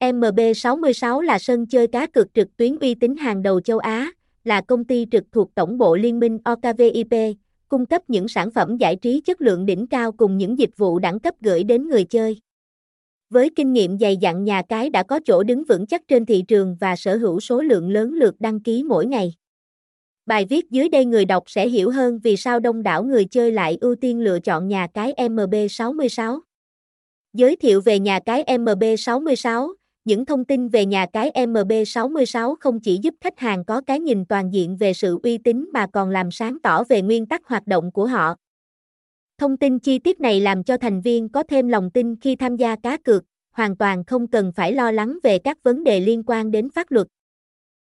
MB66 là sân chơi cá cược trực tuyến uy tín hàng đầu châu Á, là công ty trực thuộc tổng bộ liên minh OKVIP, cung cấp những sản phẩm giải trí chất lượng đỉnh cao cùng những dịch vụ đẳng cấp gửi đến người chơi. Với kinh nghiệm dày dặn nhà cái đã có chỗ đứng vững chắc trên thị trường và sở hữu số lượng lớn lượt đăng ký mỗi ngày. Bài viết dưới đây người đọc sẽ hiểu hơn vì sao đông đảo người chơi lại ưu tiên lựa chọn nhà cái MB66. Giới thiệu về nhà cái MB66, những thông tin về nhà cái MB66 không chỉ giúp khách hàng có cái nhìn toàn diện về sự uy tín mà còn làm sáng tỏ về nguyên tắc hoạt động của họ. Thông tin chi tiết này làm cho thành viên có thêm lòng tin khi tham gia cá cược, hoàn toàn không cần phải lo lắng về các vấn đề liên quan đến pháp luật,